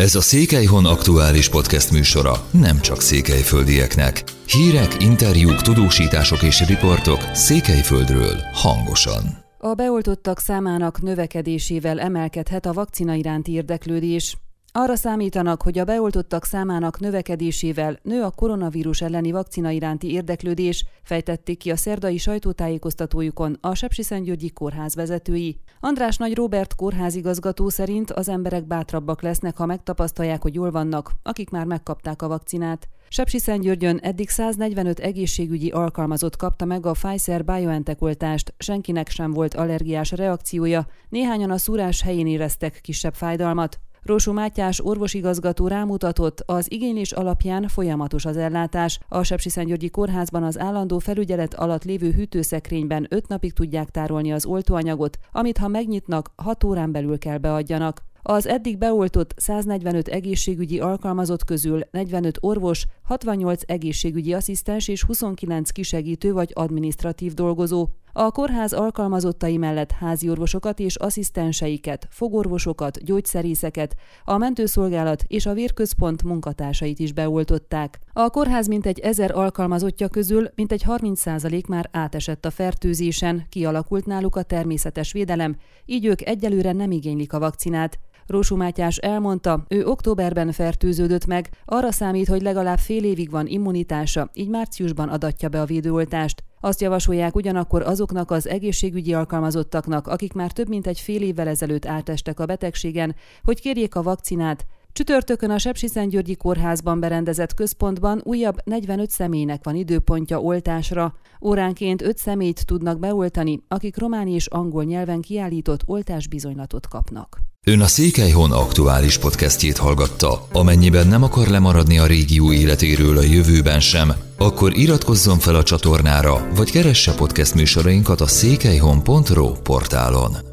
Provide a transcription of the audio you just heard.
Ez a Székelyhon aktuális podcast műsora nem csak székelyföldieknek. Hírek, interjúk, tudósítások és riportok Székelyföldről hangosan. A beoltottak számának növekedésével emelkedhet a vakcina iránti érdeklődés. Arra számítanak, hogy a beoltottak számának növekedésével nő a koronavírus elleni vakcina iránti érdeklődés, fejtették ki a szerdai sajtótájékoztatójukon a Sepsiszentgyörgyi kórház vezetői. András Nagy Robert kórházigazgató szerint az emberek bátrabbak lesznek, ha megtapasztalják, hogy jól vannak, akik már megkapták a vakcinát. Sepsiszentgyörgyön eddig 145 egészségügyi alkalmazott kapta meg a Pfizer-BioNTech oltást, senkinek sem volt allergiás reakciója, néhányan a szúrás helyén éreztek kisebb fájdalmat. Rósó Mátyás orvosigazgató rámutatott, az igénylés alapján folyamatos az ellátás. A Sepsiszentgyörgyi kórházban az állandó felügyelet alatt lévő hűtőszekrényben 5 napig tudják tárolni az oltóanyagot, amit ha megnyitnak, 6 órán belül kell beadjanak. Az eddig beoltott 145 egészségügyi alkalmazott közül 45 orvos, 68 egészségügyi asszisztens és 29 kisegítő vagy adminisztratív dolgozó. A kórház alkalmazottai mellett házi orvosokat és asszisztenseiket, fogorvosokat, gyógyszerészeket, a mentőszolgálat és a vérközpont munkatársait is beoltották. A kórház mintegy ezer alkalmazottja közül mintegy 30% már átesett a fertőzésen, kialakult náluk a természetes védelem, így ők egyelőre nem igénylik a vakcinát, Rósú Mátyás elmondta, ő októberben fertőződött meg, arra számít, hogy legalább fél évig van immunitása, így márciusban adatja be a védőoltást. Azt javasolják ugyanakkor azoknak az egészségügyi alkalmazottaknak, akik már több mint egy fél évvel ezelőtt átestek a betegségen, hogy kérjék a vakcinát, Csütörtökön a Sepsiszentgyörgyi kórházban berendezett központban újabb 45 személynek van időpontja oltásra. Óránként 5 személyt tudnak beoltani, akik román és angol nyelven kiállított oltásbizonylatot kapnak. Ön a Székelyhon aktuális podcastjét hallgatta. Amennyiben nem akar lemaradni a régió életéről a jövőben sem, akkor iratkozzon fel a csatornára, vagy keresse podcast műsorainkat a székelyhon.pro portálon.